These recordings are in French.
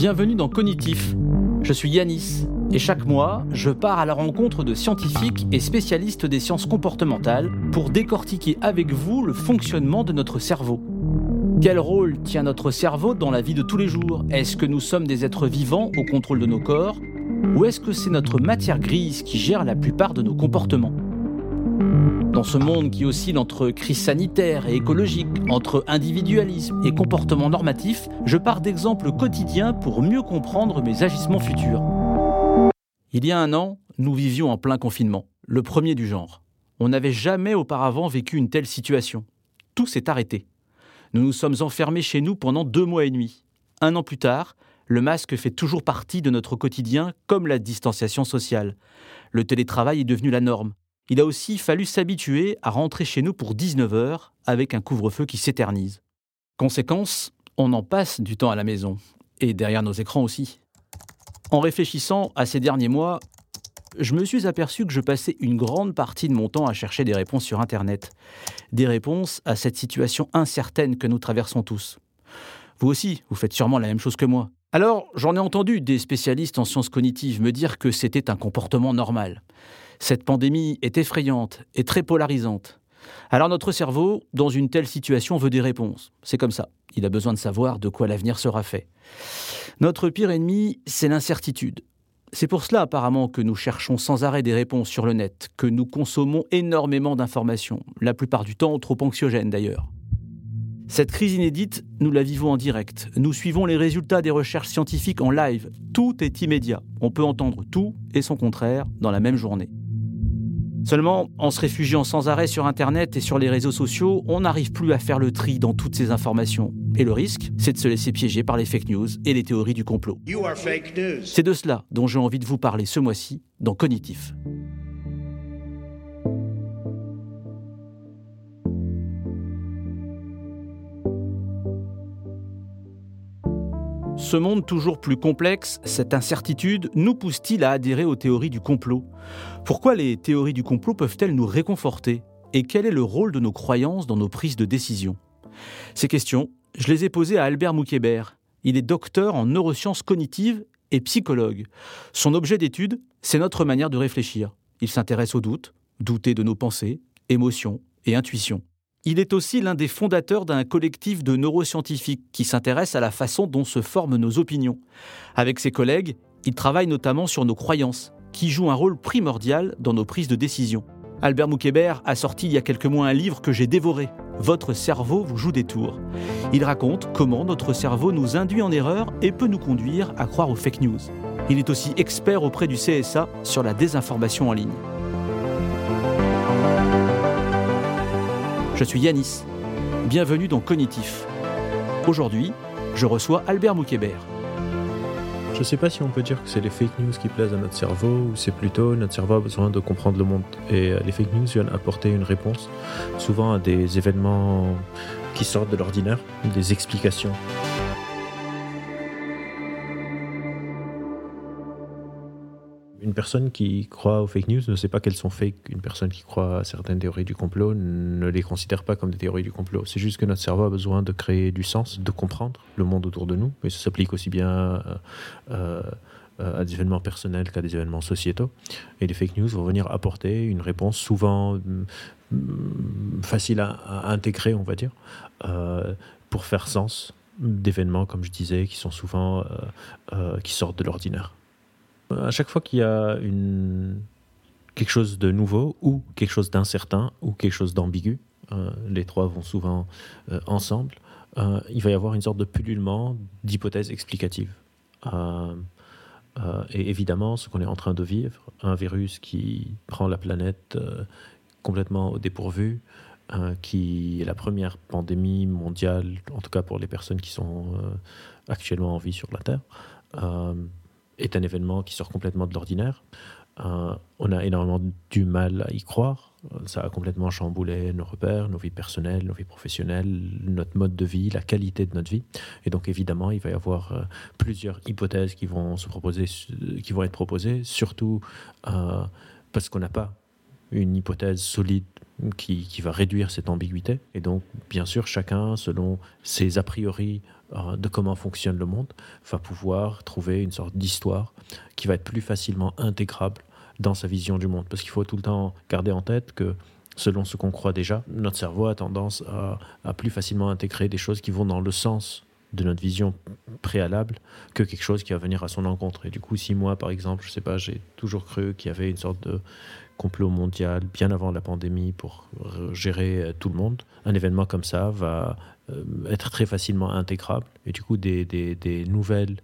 Bienvenue dans Cognitif. Je suis Yanis et chaque mois, je pars à la rencontre de scientifiques et spécialistes des sciences comportementales pour décortiquer avec vous le fonctionnement de notre cerveau. Quel rôle tient notre cerveau dans la vie de tous les jours? Est-ce que nous sommes des êtres vivants au contrôle de nos corps? Ou est-ce que c'est notre matière grise qui gère la plupart de nos comportements? Dans ce monde qui oscille entre crise sanitaire et écologique, entre individualisme et comportement normatif, je pars d'exemples quotidiens pour mieux comprendre mes agissements futurs. Il y a un an, nous vivions en plein confinement, le premier du genre. On n'avait jamais auparavant vécu une telle situation. Tout s'est arrêté. Nous nous sommes enfermés chez nous pendant deux mois et demi. Un an plus tard, le masque fait toujours partie de notre quotidien comme la distanciation sociale. Le télétravail est devenu la norme il a aussi fallu s'habituer à rentrer chez nous pour 19 heures avec un couvre-feu qui s'éternise. Conséquence, on en passe du temps à la maison, et derrière nos écrans aussi. En réfléchissant à ces derniers mois, je me suis aperçu que je passais une grande partie de mon temps à chercher des réponses sur Internet. Des réponses à cette situation incertaine que nous traversons tous. Vous aussi, vous faites sûrement la même chose que moi. Alors, j'en ai entendu des spécialistes en sciences cognitives me dire que c'était un comportement normal. Cette pandémie est effrayante et très polarisante. Alors notre cerveau, dans une telle situation, veut des réponses. C'est comme ça. Il a besoin de savoir de quoi l'avenir sera fait. Notre pire ennemi, c'est l'incertitude. C'est pour cela apparemment que nous cherchons sans arrêt des réponses sur le net, que nous consommons énormément d'informations, la plupart du temps trop anxiogènes d'ailleurs. Cette crise inédite, nous la vivons en direct. Nous suivons les résultats des recherches scientifiques en live. Tout est immédiat. On peut entendre tout et son contraire dans la même journée. Seulement, en se réfugiant sans arrêt sur Internet et sur les réseaux sociaux, on n'arrive plus à faire le tri dans toutes ces informations. Et le risque, c'est de se laisser piéger par les fake news et les théories du complot. C'est de cela dont j'ai envie de vous parler ce mois-ci dans Cognitif. Ce monde toujours plus complexe, cette incertitude, nous pousse-t-il à adhérer aux théories du complot? Pourquoi les théories du complot peuvent-elles nous réconforter? Et quel est le rôle de nos croyances dans nos prises de décision? Ces questions, je les ai posées à Albert Moukébert. Il est docteur en neurosciences cognitives et psychologue. Son objet d'étude, c'est notre manière de réfléchir. Il s'intéresse au doute, douter de nos pensées, émotions et intuitions. Il est aussi l'un des fondateurs d'un collectif de neuroscientifiques qui s'intéresse à la façon dont se forment nos opinions. Avec ses collègues, il travaille notamment sur nos croyances, qui jouent un rôle primordial dans nos prises de décision. Albert Moukébert a sorti il y a quelques mois un livre que j'ai dévoré. Votre cerveau vous joue des tours. Il raconte comment notre cerveau nous induit en erreur et peut nous conduire à croire aux fake news. Il est aussi expert auprès du CSA sur la désinformation en ligne. Je suis Yanis. Bienvenue dans Cognitif. Aujourd'hui, je reçois Albert Moukébert. Je ne sais pas si on peut dire que c'est les fake news qui plaisent à notre cerveau ou c'est plutôt notre cerveau a besoin de comprendre le monde. Et euh, les fake news viennent apporter une réponse, souvent à des événements qui sortent de l'ordinaire, des explications. Une personne qui croit aux fake news ne sait pas qu'elles sont fake. Une personne qui croit à certaines théories du complot ne les considère pas comme des théories du complot. C'est juste que notre cerveau a besoin de créer du sens, de comprendre le monde autour de nous. Et ça s'applique aussi bien euh, euh, à des événements personnels qu'à des événements sociétaux. Et les fake news vont venir apporter une réponse souvent mm, facile à, intégrer, on va dire, euh, pour faire sens d'événements, comme je disais, qui sont souvent qui sortent de l'ordinaire. À chaque fois qu'il y a quelque chose de nouveau ou quelque chose d'incertain ou quelque chose d'ambigu, euh, les trois vont souvent euh, ensemble, euh, il va y avoir une sorte de pullulement d'hypothèses explicatives. et évidemment, ce qu'on est en train de vivre, un virus qui prend la planète complètement au dépourvu, qui est la première pandémie mondiale, en tout cas pour les personnes qui sont actuellement en vie sur la Terre, est un événement qui sort complètement de l'ordinaire. Euh, on a énormément du mal à y croire. Ça a complètement chamboulé nos repères, nos vies personnelles, nos vies professionnelles, notre mode de vie, la qualité de notre vie. Et donc évidemment, il va y avoir euh, plusieurs hypothèses qui vont se proposer, qui vont être proposées, surtout euh, parce qu'on n'a pas une hypothèse solide qui, qui, va réduire cette ambiguïté. Et donc, bien sûr, chacun, selon ses a priori euh, de comment fonctionne le monde, va pouvoir trouver une sorte d'histoire qui va être plus facilement intégrable dans sa vision du monde. Parce qu'il faut tout le temps garder en tête que selon ce qu'on croit déjà, notre cerveau a tendance à, à, plus facilement intégrer des choses qui vont dans le sens de notre vision préalable que quelque chose qui va venir à son encontre. Et du coup, si moi, par exemple, je sais pas, j'ai toujours cru qu'il y avait une sorte de complot mondial bien avant la pandémie pour gérer euh, tout le monde, un événement comme ça va euh, être très facilement intégrable. Et du coup, des, des, des nouvelles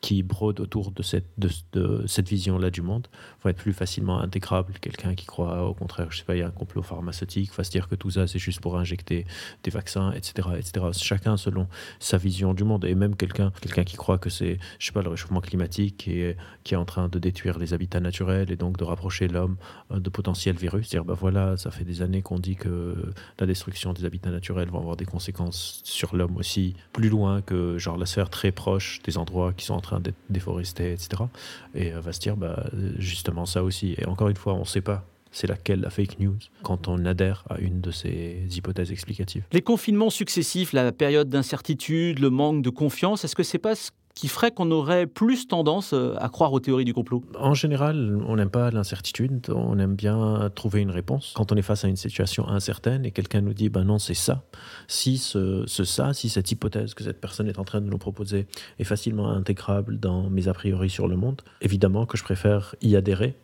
qui brodent autour de cette, de, cette vision-là du monde vont être plus facilement intégrables. Quelqu'un qui croit, au contraire, je sais pas, il y a un complot pharmaceutique, va se dire que tout ça, c'est juste pour injecter des vaccins, etc., etc. Chacun selon sa vision du monde. Et même quelqu'un quelqu'un qui croit que c'est, je sais pas, le réchauffement climatique qui est, qui est en train de détruire les habitats naturels et donc de rapprocher l'homme de potentiels virus. Dire, ben voilà, ça fait des années qu'on dit que la destruction des habitats naturels va avoir des conséquences sur l'homme aussi, plus loin que genre la sphère très proche des endroits qui sont en train d'être déforesté, etc. Et va se dire, bah, justement, ça aussi. Et encore une fois, on ne sait pas c'est laquelle la fake news quand on adhère à une de ces hypothèses explicatives. Les confinements successifs, la période d'incertitude, le manque de confiance, est-ce que c'est pas ce qui ferait qu'on aurait plus tendance à croire aux théories du complot? En général, on n'aime pas l'incertitude, on aime bien trouver une réponse. Quand on est face à une situation incertaine et quelqu'un nous dit ben non, c'est ça, si ce, ce, ça, si cette hypothèse que cette personne est en train de nous proposer est facilement intégrable dans mes a priori sur le monde, évidemment que je préfère y adhérer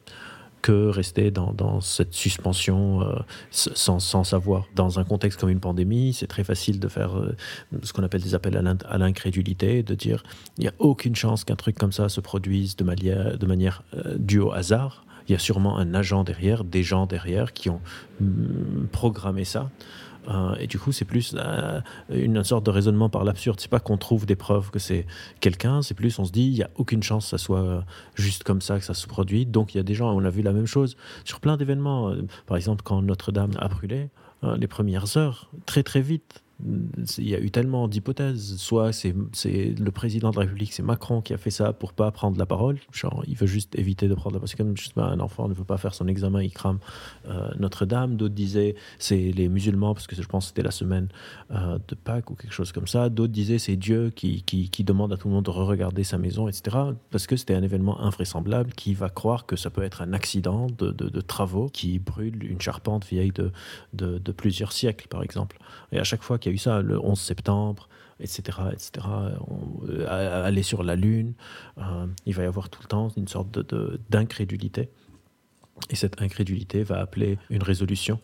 que rester dans, cette suspension euh, sans, sans, savoir. Dans un contexte comme une pandémie, c'est très facile de faire euh, ce qu'on appelle des appels à l'incrédulité, de dire il n'y a aucune chance qu'un truc comme ça se produise de manière, de manière euh, due au hasard. Il y a sûrement un agent derrière, des gens derrière qui ont mm, programmé ça. Euh, et du coup, c'est plus euh, une sorte de raisonnement par l'absurde. C'est pas qu'on trouve des preuves que c'est quelqu'un, c'est plus on se dit il y a aucune chance que ça soit euh, juste comme ça que ça se produit. Donc il y a des gens, on a vu la même chose sur plein d'événements. Par exemple, quand Notre-Dame a brûlé, les premières heures, très très vite, il y a eu tellement d'hypothèses. Soit c'est le président de la République, c'est Macron qui a fait ça pour pas prendre la parole. Genre, il veut juste éviter de prendre la parole. C'est comme juste, un enfant ne veut pas faire son examen, il crame euh, Notre-Dame. D'autres disaient c'est les musulmans, parce que je pense que c'était la semaine euh, de Pâques ou quelque chose comme ça. D'autres disaient c'est Dieu qui, qui, qui, demande à tout le monde de re-regarder sa maison, etc. Parce que c'était un événement invraisemblable qui va croire que ça peut être un accident de, de, de travaux qui brûle une charpente vieille de, de, de plusieurs siècles, par exemple. Et à chaque fois il y a eu ça le 11 septembre, etc., etc. On, euh, aller sur la Lune, euh, il va y avoir tout le temps une sorte d'incrédulité. Et cette incrédulité va appeler une résolution.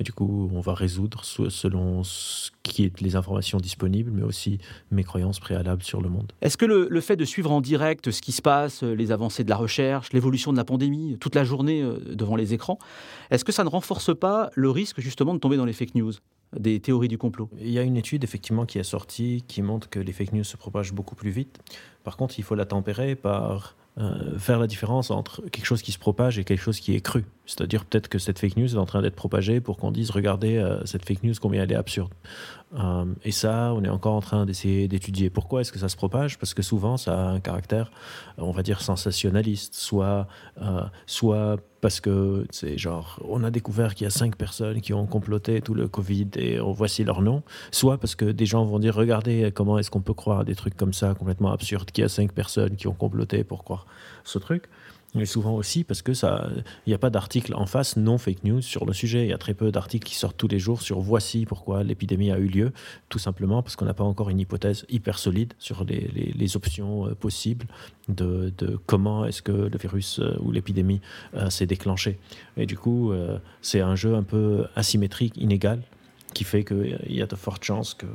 Et du coup, on va résoudre selon ce qui est les informations disponibles, mais aussi mes croyances préalables sur le monde. Est-ce que le, fait de suivre en direct ce qui se passe, les avancées de la recherche, l'évolution de la pandémie, toute la journée euh, devant les écrans, est-ce que ça ne renforce pas le risque justement de tomber dans les fake news? Des théories du complot Il y a une étude effectivement qui est sortie qui montre que les fake news se propagent beaucoup plus vite. Par contre, il faut la tempérer par euh, faire la différence entre quelque chose qui se propage et quelque chose qui est cru. C'est-à-dire peut-être que cette fake news est en train d'être propagée pour qu'on dise regardez euh, cette fake news combien elle est absurde. Euh, et ça, on est encore en train d'essayer d'étudier. Pourquoi est-ce que ça se propage? Parce que souvent, ça a un caractère, on va dire, sensationnaliste, soit, soit parce que c'est genre, on a découvert qu'il y a cinq personnes qui ont comploté tout le Covid et voici leur nom, soit parce que des gens vont dire, regardez comment est-ce qu'on peut croire à des trucs comme ça, complètement absurdes, qu'il y a cinq personnes qui ont comploté pour croire ce truc. Mais souvent aussi parce que ça, il n'y a pas d'article en face non fake news sur le sujet. Il y a très peu d'articles qui sortent tous les jours sur voici pourquoi l'épidémie a eu lieu, tout simplement parce qu'on n'a pas encore une hypothèse hyper solide sur les, les, options euh, possibles de, de comment est-ce que le virus euh, ou l'épidémie euh, s'est déclenché. Et du coup, c'est un jeu un peu asymétrique, inégal qui fait qu'il y a de fortes chances que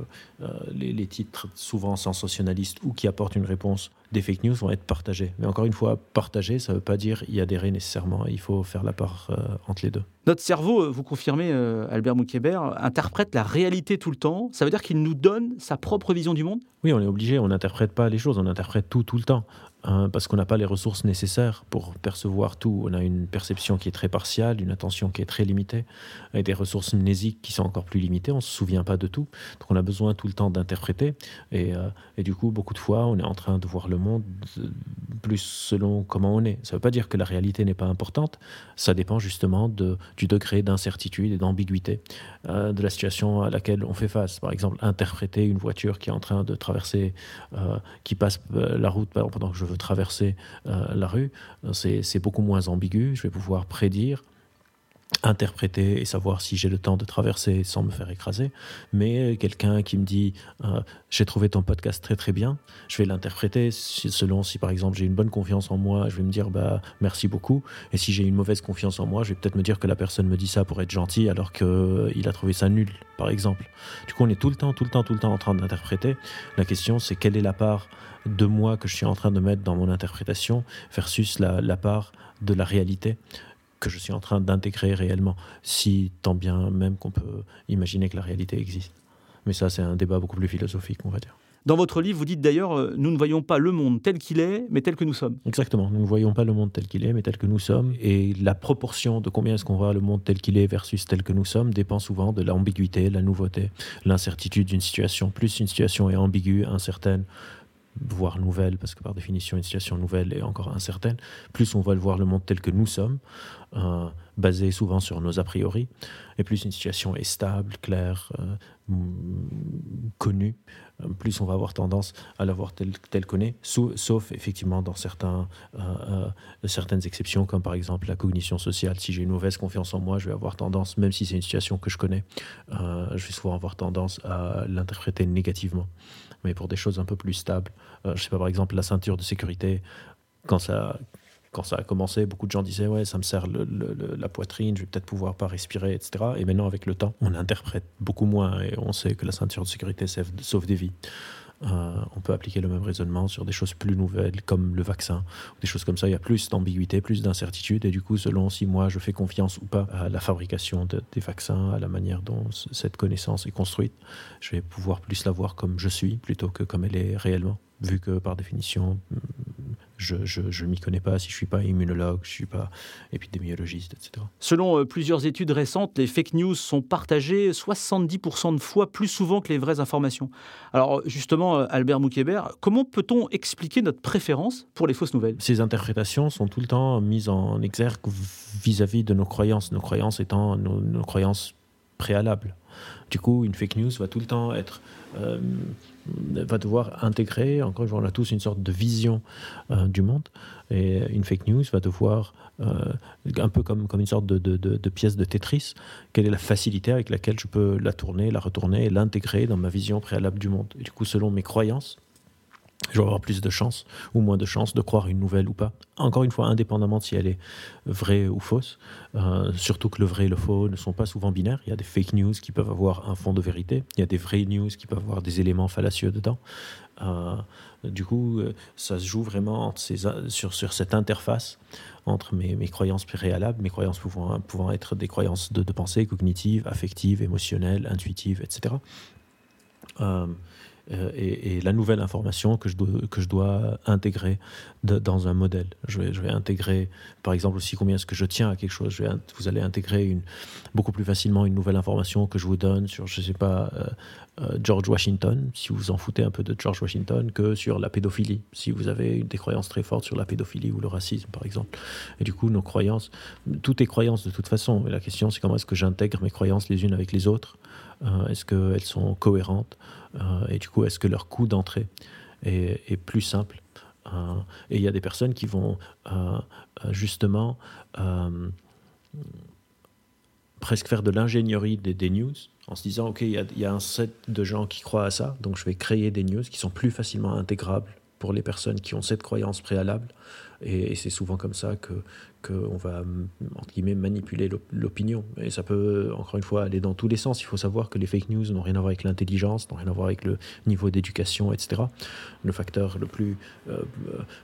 euh, les, les, titres souvent sensationnalistes ou qui apportent une réponse des fake news vont être partagés. Mais encore une fois, partager, ça ne veut pas dire y adhérer nécessairement. Il faut faire la part euh, entre les deux. Notre cerveau, euh, vous confirmez, euh, Albert Moukébert, interprète la réalité tout le temps. Ça veut dire qu'il nous donne sa propre vision du monde? Oui, on est obligé, on n'interprète pas les choses, on interprète tout tout le temps. Hein, parce qu'on n'a pas les ressources nécessaires pour percevoir tout. On a une perception qui est très partielle, une attention qui est très limitée, et des ressources mnésiques qui sont encore plus limitées. On ne se souvient pas de tout. Donc on a besoin tout le temps d'interpréter. Et, euh, du coup, beaucoup de fois, on est en train de voir le monde plus selon comment on est. Ça ne veut pas dire que la réalité n'est pas importante. Ça dépend justement du degré d'incertitude et d'ambiguïté euh, de la situation à laquelle on fait face. Par exemple, interpréter une voiture qui est en train de traverser, euh, qui passe la route pendant que je veux traverser la rue, c'est beaucoup moins ambigu. Je vais pouvoir prédire interpréter et savoir si j'ai le temps de traverser sans me faire écraser. Mais quelqu'un qui me dit euh, j'ai trouvé ton podcast très très bien, je vais l'interpréter selon si par exemple j'ai une bonne confiance en moi, je vais me dire bah merci beaucoup. Et si j'ai une mauvaise confiance en moi, je vais peut-être me dire que la personne me dit ça pour être gentil alors qu'il euh, a trouvé ça nul, par exemple. Du coup, on est tout le temps, tout le temps, tout le temps en train d'interpréter. La question, c'est quelle est la part de moi que je suis en train de mettre dans mon interprétation versus la, la part de la réalité que je suis en train d'intégrer réellement, si tant bien même qu'on peut imaginer que la réalité existe. Mais ça, c'est un débat beaucoup plus philosophique, on va dire. Dans votre livre, vous dites d'ailleurs, euh, nous ne voyons pas le monde tel qu'il est, mais tel que nous sommes. Exactement, nous ne voyons pas le monde tel qu'il est, mais tel que nous sommes. Et la proportion de combien est-ce qu'on voit le monde tel qu'il est versus tel que nous sommes dépend souvent de l'ambiguïté, la nouveauté, l'incertitude d'une situation. Plus une situation est ambiguë, incertaine, voire nouvelle, parce que par définition, une situation nouvelle est encore incertaine, plus on va le voir le monde tel que nous sommes, euh, basé souvent sur nos a priori, et plus une situation est stable, claire, euh, connue, euh, plus on va avoir tendance à la voir telle, telle qu'on est, sauf effectivement dans certains, certaines exceptions, comme par exemple la cognition sociale. Si j'ai une mauvaise confiance en moi, je vais avoir tendance, même si c'est une situation que je connais, je vais souvent avoir tendance à l'interpréter négativement mais pour des choses un peu plus stables. Euh, je sais pas, par exemple, la ceinture de sécurité, quand ça, quand ça a commencé, beaucoup de gens disaient ouais, ça me serre la poitrine, je vais peut-être pouvoir pas respirer, etc. Et maintenant, avec le temps, on interprète beaucoup moins et on sait que la ceinture de sécurité sauve des vies. Euh, on peut appliquer le même raisonnement sur des choses plus nouvelles comme le vaccin, des choses comme ça. Il y a plus d'ambiguïté, plus d'incertitude, et du coup, selon si moi je fais confiance ou pas à la fabrication des vaccins, à la manière dont cette connaissance est construite, je vais pouvoir plus la voir comme je suis plutôt que comme elle est réellement, vu que par définition, je ne m'y connais pas, si je ne suis pas immunologue, je ne suis pas épidémiologiste, etc. Selon euh, plusieurs études récentes, les fake news sont partagées 70% de fois plus souvent que les vraies informations. Alors justement, euh, Albert Moukébert, comment peut-on expliquer notre préférence pour les fausses nouvelles? Ces interprétations sont tout le temps mises en exergue vis-à-vis de nos croyances, nos croyances étant nos, croyances préalables. Du coup, une fake news va tout le temps être... Euh, va devoir intégrer, encore une fois, on a tous une sorte de vision euh, du monde, et une fake news va devoir, euh, un peu comme, comme une sorte de, de, de, pièce de Tetris, quelle est la facilité avec laquelle je peux la tourner, la retourner et l'intégrer dans ma vision préalable du monde. Du coup, selon mes croyances, je vais avoir plus de chances ou moins de chances de croire une nouvelle ou pas. Encore une fois, indépendamment de si elle est vraie ou fausse. Euh, surtout que le vrai et le faux ne sont pas souvent binaires. Il y a des fake news qui peuvent avoir un fond de vérité. Il y a des vraies news qui peuvent avoir des éléments fallacieux dedans. Euh, du coup, euh, ça se joue vraiment sur, cette interface entre mes, croyances préalables, mes croyances pouvant, être des croyances de, pensée cognitive, affective, émotionnelle, intuitive, etc. et, la nouvelle information que je dois, intégrer dans un modèle. Je vais, intégrer, par exemple, aussi combien est-ce que je tiens à quelque chose. Vous allez intégrer beaucoup plus facilement une nouvelle information que je vous donne sur, je ne sais pas, euh, euh, George Washington, si vous en foutez un peu de George Washington, que sur la pédophilie, si vous avez des croyances très fortes sur la pédophilie ou le racisme, par exemple. Et du coup, nos croyances, toutes les croyances de toute façon, mais la question c'est comment est-ce que j'intègre mes croyances les unes avec les autres Est-ce qu'elles sont cohérentes euh, et du coup, est-ce que leur coût d'entrée est, plus simple euh, Et il y a des personnes qui vont euh, justement presque faire de l'ingénierie des, news en se disant, OK, il y, a un set de gens qui croient à ça, donc je vais créer des news qui sont plus facilement intégrables pour les personnes qui ont cette croyance préalable. Et, c'est souvent comme ça que qu'on va entre guillemets manipuler l'opinion. Et ça peut encore une fois aller dans tous les sens. Il faut savoir que les fake news n'ont rien à voir avec l'intelligence, n'ont rien à voir avec le niveau d'éducation, etc. Le facteur le plus euh,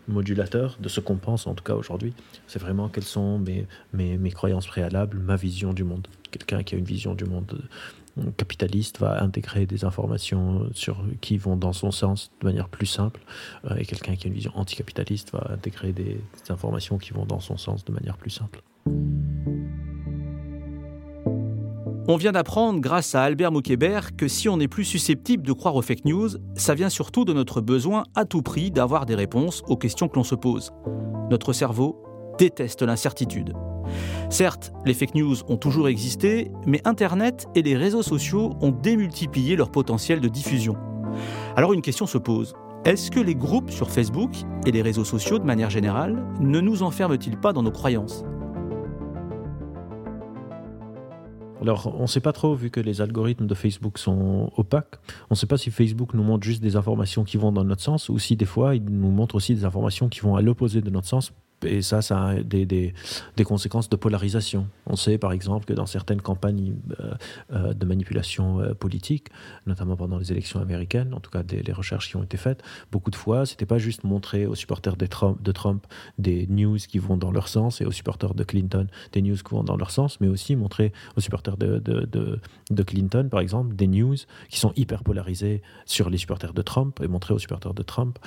modulateur de ce qu'on pense, en tout cas aujourd'hui, c'est vraiment quelles sont mes, mes, mes croyances préalables, ma vision du monde. Quelqu'un qui a une vision du monde capitaliste va intégrer des informations qui vont dans son sens de manière plus simple, et quelqu'un qui a une vision anticapitaliste va intégrer des, des informations qui vont dans son sens de manière plus simple. On vient d'apprendre, grâce à Albert Moukébert, que si on est plus susceptible de croire aux fake news, ça vient surtout de notre besoin à tout prix d'avoir des réponses aux questions que l'on se pose. Notre cerveau déteste l'incertitude. Certes, les fake news ont toujours existé, mais Internet et les réseaux sociaux ont démultiplié leur potentiel de diffusion. Alors une question se pose. Est-ce que les groupes sur Facebook et les réseaux sociaux de manière générale ne nous enferment-ils pas dans nos croyances? Alors, on ne sait pas trop, vu que les algorithmes de Facebook sont opaques, on ne sait pas si Facebook nous montre juste des informations qui vont dans notre sens ou si des fois, il nous montre aussi des informations qui vont à l'opposé de notre sens et ça, ça a des, des, des, conséquences de polarisation. On sait par exemple que dans certaines campagnes euh, euh, de manipulation euh, politique, notamment pendant les élections américaines, en tout cas des, les recherches qui ont été faites, beaucoup de fois, c'était pas juste montrer aux supporters de Trump, de Trump des news qui vont dans leur sens et aux supporters de Clinton des news qui vont dans leur sens, mais aussi montrer aux supporters de, de, de, Clinton, par exemple, des news qui sont hyper polarisées sur les supporters de Trump et montrer aux supporters de Trump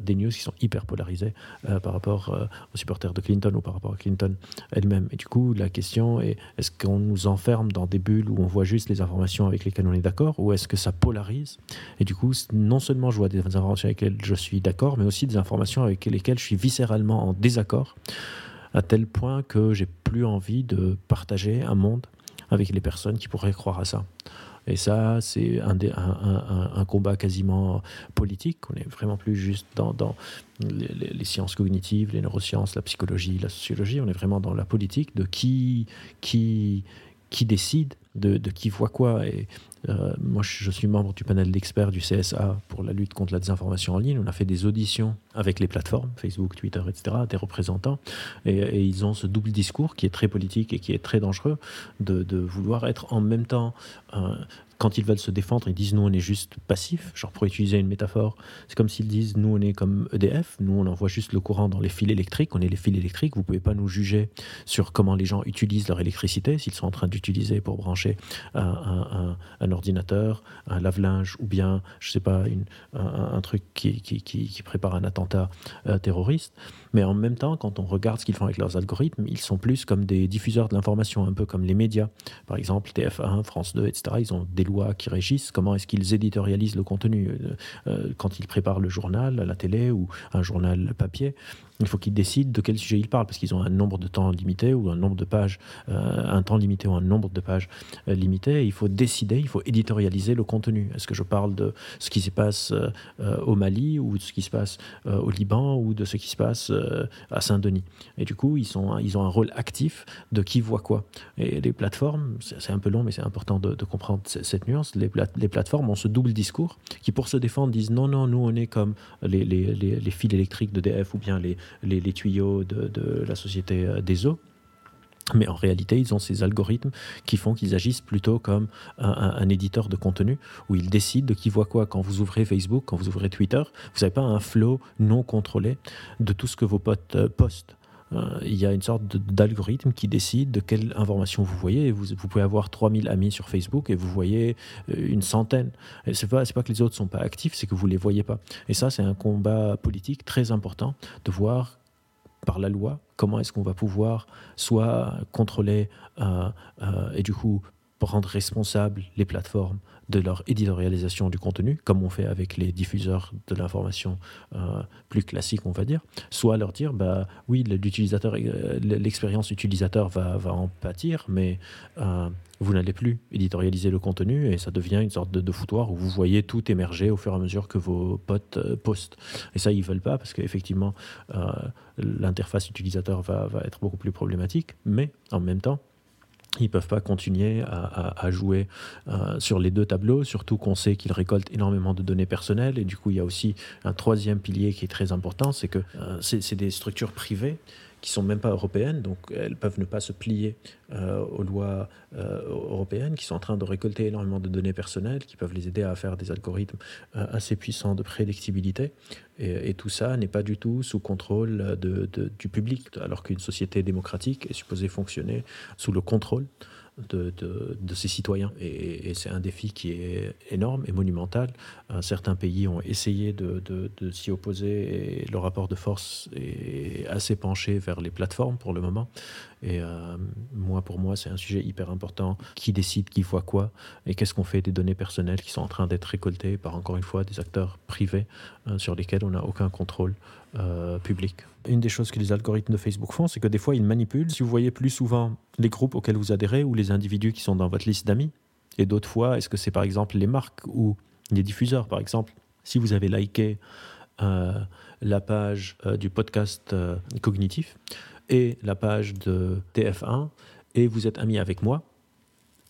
des news qui sont hyper polarisées par rapport aux supporters de Clinton ou par rapport à Clinton elle-même. Et du coup, la question est est-ce qu'on nous enferme dans des bulles où on voit juste les informations avec lesquelles on est d'accord ou est-ce que ça polarise? Et du coup, non seulement je vois des informations avec lesquelles je suis d'accord, mais aussi des informations avec lesquelles je suis viscéralement en désaccord, à tel point que j'ai plus envie de partager un monde avec les personnes qui pourraient croire à ça. Et ça, c'est un, combat quasiment politique. On n'est vraiment plus juste dans, les, sciences cognitives, les neurosciences, la psychologie, la sociologie. On est vraiment dans la politique de qui, qui, qui décide, de, de qui voit quoi. Et euh, moi, je suis membre du panel d'experts du CSA pour la lutte contre la désinformation en ligne. On a fait des auditions avec les plateformes, Facebook, Twitter, etc., des représentants. Et, ils ont ce double discours qui est très politique et qui est très dangereux de, de vouloir être en même temps euh, quand ils veulent se défendre, ils disent nous on est juste passif. Genre pour utiliser une métaphore, c'est comme s'ils disent nous on est comme EDF, nous on envoie juste le courant dans les fils électriques, on est les fils électriques, vous pouvez pas nous juger sur comment les gens utilisent leur électricité, s'ils sont en train d'utiliser pour brancher un, ordinateur, un lave-linge ou bien, je sais pas, une, un, truc qui, prépare un attentat euh, terroriste. Mais en même temps, quand on regarde ce qu'ils font avec leurs algorithmes, ils sont plus comme des diffuseurs de l'information, un peu comme les médias. Par exemple, TF1, France 2, etc. Ils ont des lois qui régissent comment est-ce qu'ils éditorialisent le contenu. Euh, quand ils préparent le journal à la télé ou un journal papier, il faut qu'ils décident de quel sujet ils parlent parce qu'ils ont un nombre de temps limité ou un nombre de pages, euh, un temps limité ou un nombre de pages euh, limité. il faut décider, il faut éditorialiser le contenu. Est-ce que je parle de ce qui se passe euh, au Mali ou de ce qui se passe au Liban ou de ce qui se passe à Saint-Denis? Et du coup, ils, ont un rôle actif de qui voit quoi. Et les plateformes, c'est un peu long, mais c'est important de, de, comprendre cette nuance. Les, pla les, plateformes ont ce double discours qui, pour se défendre, disent non, non, nous, on est comme les, les, fils électriques d'EDF ou bien les, les, tuyaux de, la société euh, des eaux. Mais en réalité, ils ont ces algorithmes qui font qu'ils agissent plutôt comme un, un, un, éditeur de contenu où ils décident de qui voit quoi. Quand vous ouvrez Facebook, quand vous ouvrez Twitter, vous n'avez pas un flow non contrôlé de tout ce que vos potes euh, postent. Euh, il y a une sorte d'algorithme qui décide de quelle information vous voyez. Vous, pouvez avoir 3000 amis sur Facebook et vous voyez euh, une centaine. Ce n'est pas, pas que les autres ne sont pas actifs, c'est que vous ne les voyez pas. Et ça, c'est un combat politique très important de voir par la loi comment est-ce qu'on va pouvoir soit contrôler euh, et du coup rendre responsables les plateformes de leur éditorialisation du contenu, comme on fait avec les diffuseurs de l'information euh, plus classiques, on va dire, soit leur dire, bah oui, l'utilisateur, l'expérience utilisateur va, va en pâtir, mais euh, vous n'allez plus éditorialiser le contenu et ça devient une sorte de, foutoir où vous voyez tout émerger au fur et à mesure que vos potes euh, postent. Et ça, ils veulent pas parce qu'effectivement, euh, l'interface utilisateur va, va être beaucoup plus problématique, mais en même temps, ils ne peuvent pas continuer à, jouer euh, sur les deux tableaux, surtout qu'on sait qu'ils récoltent énormément de données personnelles. Et du coup, il y a aussi un troisième pilier qui est très important, c'est que euh, c'est des structures privées qui sont même pas européennes, donc elles peuvent ne pas se plier euh, aux lois euh, européennes, qui sont en train de récolter énormément de données personnelles, qui peuvent les aider à faire des algorithmes euh, assez puissants de prédictibilité. Et, tout ça n'est pas du tout sous contrôle du public, alors qu'une société démocratique est supposée fonctionner sous le contrôle de, de, ses citoyens. Et, c'est un défi qui est énorme et monumental. certains pays ont essayé de, de s'y opposer et le rapport de force est assez penché vers les plateformes pour le moment. Et euh, moi, pour moi, c'est un sujet hyper important. Qui décide qui voit quoi Et qu'est-ce qu'on fait des données personnelles qui sont en train d'être récoltées par, encore une fois, des acteurs privés euh, sur lesquels on n'a aucun contrôle euh, public. Une des choses que les algorithmes de Facebook font, c'est que des fois, ils manipulent. Si vous voyez plus souvent les groupes auxquels vous adhérez ou les individus qui sont dans votre liste d'amis, et d'autres fois, est-ce que c'est par exemple les marques ou les diffuseurs, par exemple Si vous avez liké la page du podcast cognitif, et la page de TF1 et vous êtes amis avec moi.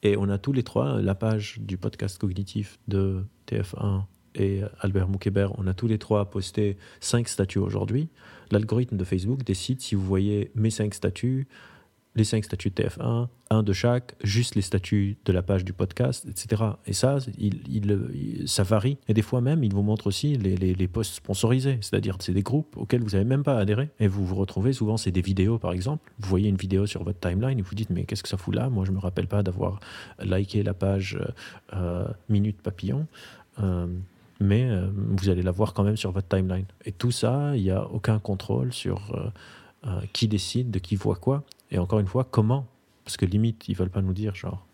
Et on a tous les trois la page du podcast cognitif de TF1 et Albert Moukébert. On a tous les trois posté cinq statuts aujourd'hui. L'algorithme de Facebook décide si vous voyez mes cinq statuts, les cinq statuts de TF1, un de chaque, juste les statuts de la page du podcast, etc. Et ça, il, ça varie. Et des fois même, il vous montre aussi les, les, posts sponsorisés, c'est-à-dire c'est des groupes auxquels vous n'avez même pas adhéré. Et vous vous retrouvez, souvent c'est des vidéos par exemple. Vous voyez une vidéo sur votre timeline et vous dites mais qu'est-ce que ça fout là? Moi je ne me rappelle pas d'avoir liké la page euh, Minute Papillon. Euh, mais euh, vous allez la voir quand même sur votre timeline. Et tout ça, il n'y a aucun contrôle sur qui décide, de qui voit quoi. Et encore une fois, comment? Parce que limite, ils veulent pas nous dire, genre,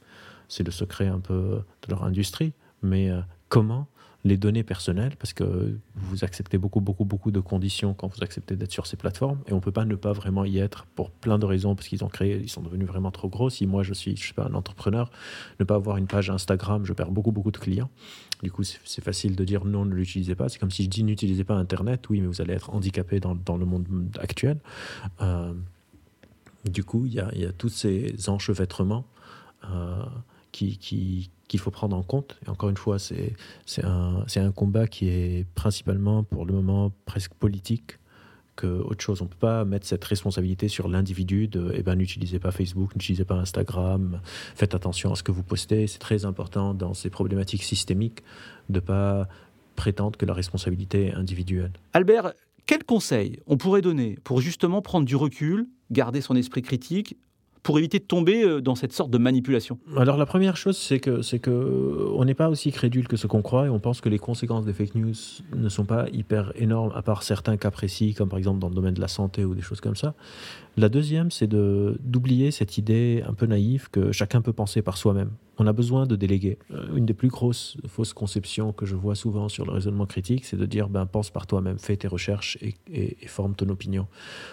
c'est le secret un peu de leur industrie, mais euh, comment les données personnelles, parce que vous acceptez beaucoup, beaucoup, beaucoup de conditions quand vous acceptez d'être sur ces plateformes, et on peut pas ne pas vraiment y être pour plein de raisons, parce qu'ils ont créé, ils sont devenus vraiment trop gros. Si moi je suis, je sais pas, un entrepreneur, ne pas avoir une page Instagram, je perds beaucoup, beaucoup de clients. Du coup, c'est facile de dire non, ne l'utilisez pas. C'est comme si je dis n'utilisez pas Internet, oui, mais vous allez être handicapé dans, dans le monde actuel. Euh, du coup, il y a, tous ces enchevêtrements euh, qu'il faut prendre en compte. Et encore une fois, c'est un, combat qui est principalement, pour le moment, presque politique que autre chose. On ne peut pas mettre cette responsabilité sur l'individu de eh ben, n'utilisez pas Facebook, n'utilisez pas Instagram, faites attention à ce que vous postez. C'est très important dans ces problématiques systémiques de ne pas prétendre que la responsabilité est individuelle. Albert, quels conseils on pourrait donner pour justement prendre du recul, garder son esprit critique, pour éviter de tomber euh, dans cette sorte de manipulation Alors la première chose, c'est que c'est que on n'est pas aussi crédule que ce qu'on croit et on pense que les conséquences des fake news ne sont pas hyper énormes, à part certains cas précis, comme par exemple dans le domaine de la santé ou des choses comme ça. La deuxième, c'est d'oublier cette idée un peu naïve que chacun peut penser par soi-même. On a besoin de déléguer. Euh, une des plus grosses fausses conceptions que je vois souvent sur le raisonnement critique, c'est de dire ben, pense par toi-même, fais tes recherches et, et, forme ton opinion.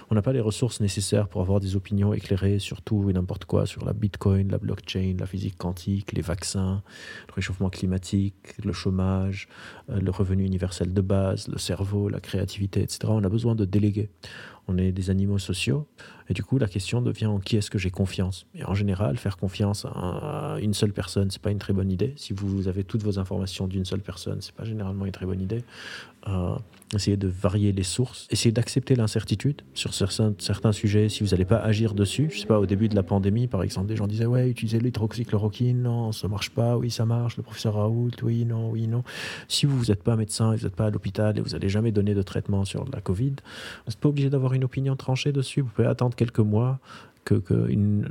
On n'a pas les ressources nécessaires pour avoir des opinions éclairées sur tout et n'importe quoi, sur la bitcoin, la blockchain, la physique quantique, les vaccins, le réchauffement climatique, le chômage, euh, le revenu universel de base, le cerveau, la créativité, etc. On a besoin de déléguer on est des animaux sociaux, et du coup la question devient en qui est-ce que j'ai confiance? Et en général, faire confiance à une seule personne, c'est pas une très bonne idée. Si vous avez toutes vos informations d'une seule personne, c'est pas généralement une très bonne idée. Euh, essayez de varier les sources, essayez d'accepter l'incertitude sur certains, certains sujets si vous n'allez pas agir dessus. Je sais pas, au début de la pandémie, par exemple, des gens disaient Ouais, utilisez l'hydroxychloroquine, non, ça marche pas, oui, ça marche, le professeur Raoult, oui, non, oui, non. Si vous n'êtes pas médecin vous n'êtes pas à l'hôpital et vous n'allez jamais donner de traitement sur la Covid, vous n'êtes pas obligé d'avoir une opinion tranchée dessus. Vous pouvez attendre quelques mois que,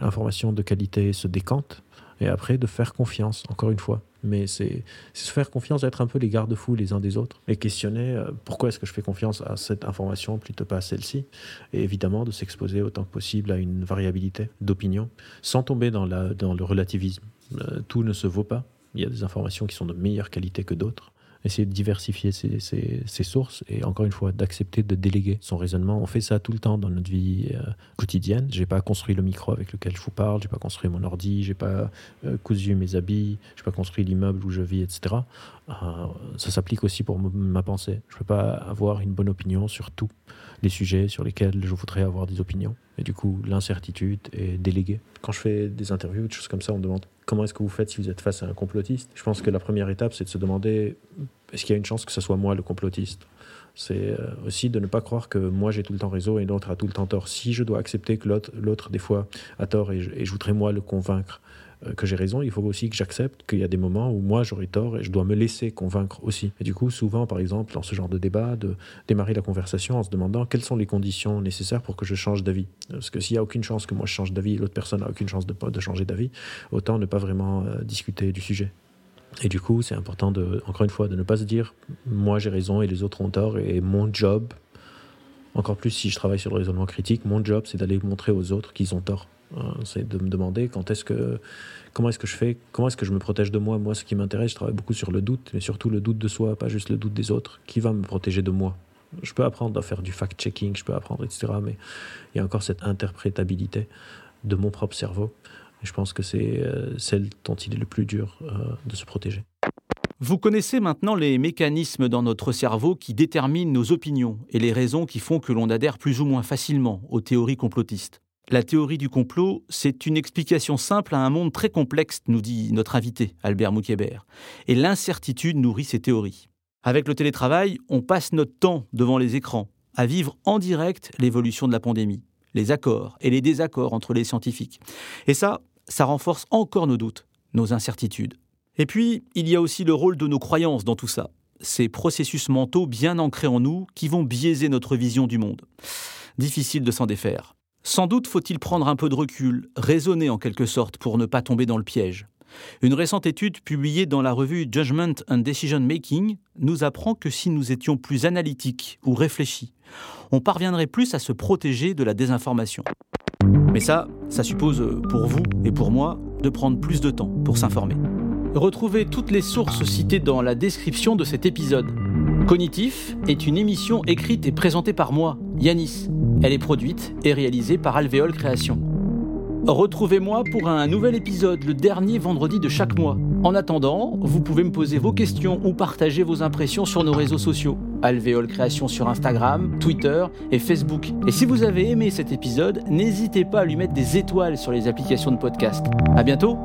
information de qualité se décante et après de faire confiance, encore une fois. Mais c'est se faire confiance, être un peu les garde-fous les uns des autres et questionner euh, pourquoi est-ce que je fais confiance à cette information plutôt pas à celle-ci. Et évidemment de s'exposer autant que possible à une variabilité d'opinion sans tomber dans, la, dans le relativisme. Euh, tout ne se vaut pas. Il y a des informations qui sont de meilleure qualité que d'autres essayer de diversifier ses, sources et encore une fois d'accepter de déléguer son raisonnement. On fait ça tout le temps dans notre vie euh, quotidienne. J'ai pas construit le micro avec lequel je vous parle, j'ai pas construit mon ordi, j'ai pas euh, cousu mes habits, j'ai pas construit l'immeuble où je vis, etc. Euh, ça s'applique aussi pour ma pensée. Je peux pas avoir une bonne opinion sur tous les sujets sur lesquels je voudrais avoir des opinions. Et du coup, l'incertitude est déléguée. Quand je fais des interviews, des choses comme ça, on me demande comment est-ce que vous faites si vous êtes face à un complotiste? Je pense que la première étape, c'est de se demander est-ce qu'il y a une chance que ce soit moi le complotiste? C'est euh, aussi de ne pas croire que moi j'ai tout le temps raison et l'autre a tout le temps tort. Si je dois accepter que l'autre, des fois, a tort et je, voudrais moi le convaincre que j'ai raison, il faut aussi que j'accepte qu'il y a des moments où moi j'aurai tort et je dois me laisser convaincre aussi. Et du coup, souvent, par exemple, dans ce genre de débat, de démarrer la conversation en se demandant quelles sont les conditions nécessaires pour que je change d'avis. Parce que s'il n'y a aucune chance que moi je change d'avis l'autre personne n'a aucune chance de, de changer d'avis, autant ne pas vraiment euh, discuter du sujet. Et du coup, c'est important, de, encore une fois, de ne pas se dire moi j'ai raison et les autres ont tort et mon job, encore plus si je travaille sur le raisonnement critique, mon job c'est d'aller montrer aux autres qu'ils ont tort. Hein, c'est de me demander quand est-ce que, comment est-ce que je fais, comment est-ce que je me protège de moi. Moi, ce qui m'intéresse, je travaille beaucoup sur le doute, mais surtout le doute de soi, pas juste le doute des autres. Qui va me protéger de moi? Je peux apprendre à faire du fact-checking, je peux apprendre, etc. Mais il y a encore cette interprétabilité de mon propre cerveau je pense que c'est euh, celle dont il est le plus dur euh, de se protéger. Vous connaissez maintenant les mécanismes dans notre cerveau qui déterminent nos opinions et les raisons qui font que l'on adhère plus ou moins facilement aux théories complotistes. La théorie du complot, c'est une explication simple à un monde très complexe, nous dit notre invité, Albert Moukébert. Et l'incertitude nourrit ces théories. Avec le télétravail, on passe notre temps devant les écrans, à vivre en direct l'évolution de la pandémie, les accords et les désaccords entre les scientifiques. Et ça, ça renforce encore nos doutes, nos incertitudes. Et puis, il y a aussi le rôle de nos croyances dans tout ça, ces processus mentaux bien ancrés en nous qui vont biaiser notre vision du monde. Difficile de s'en défaire. Sans doute faut-il prendre un peu de recul, raisonner en quelque sorte pour ne pas tomber dans le piège. Une récente étude publiée dans la revue Judgment and Decision Making nous apprend que si nous étions plus analytiques ou réfléchis, on parviendrait plus à se protéger de la désinformation. Mais ça, ça suppose euh, pour vous et pour moi de prendre plus de temps pour s'informer. Retrouvez toutes les sources citées dans la description de cet épisode. Cognitif est une émission écrite et présentée par moi, Yanis. Elle est produite et réalisée par Alvéole Création. Retrouvez-moi pour un nouvel épisode le dernier vendredi de chaque mois. En attendant, vous pouvez me poser vos questions ou partager vos impressions sur nos réseaux sociaux. Alvéole Création sur Instagram, Twitter et Facebook. Et si vous avez aimé cet épisode, n'hésitez pas à lui mettre des étoiles sur les applications de podcast. À bientôt!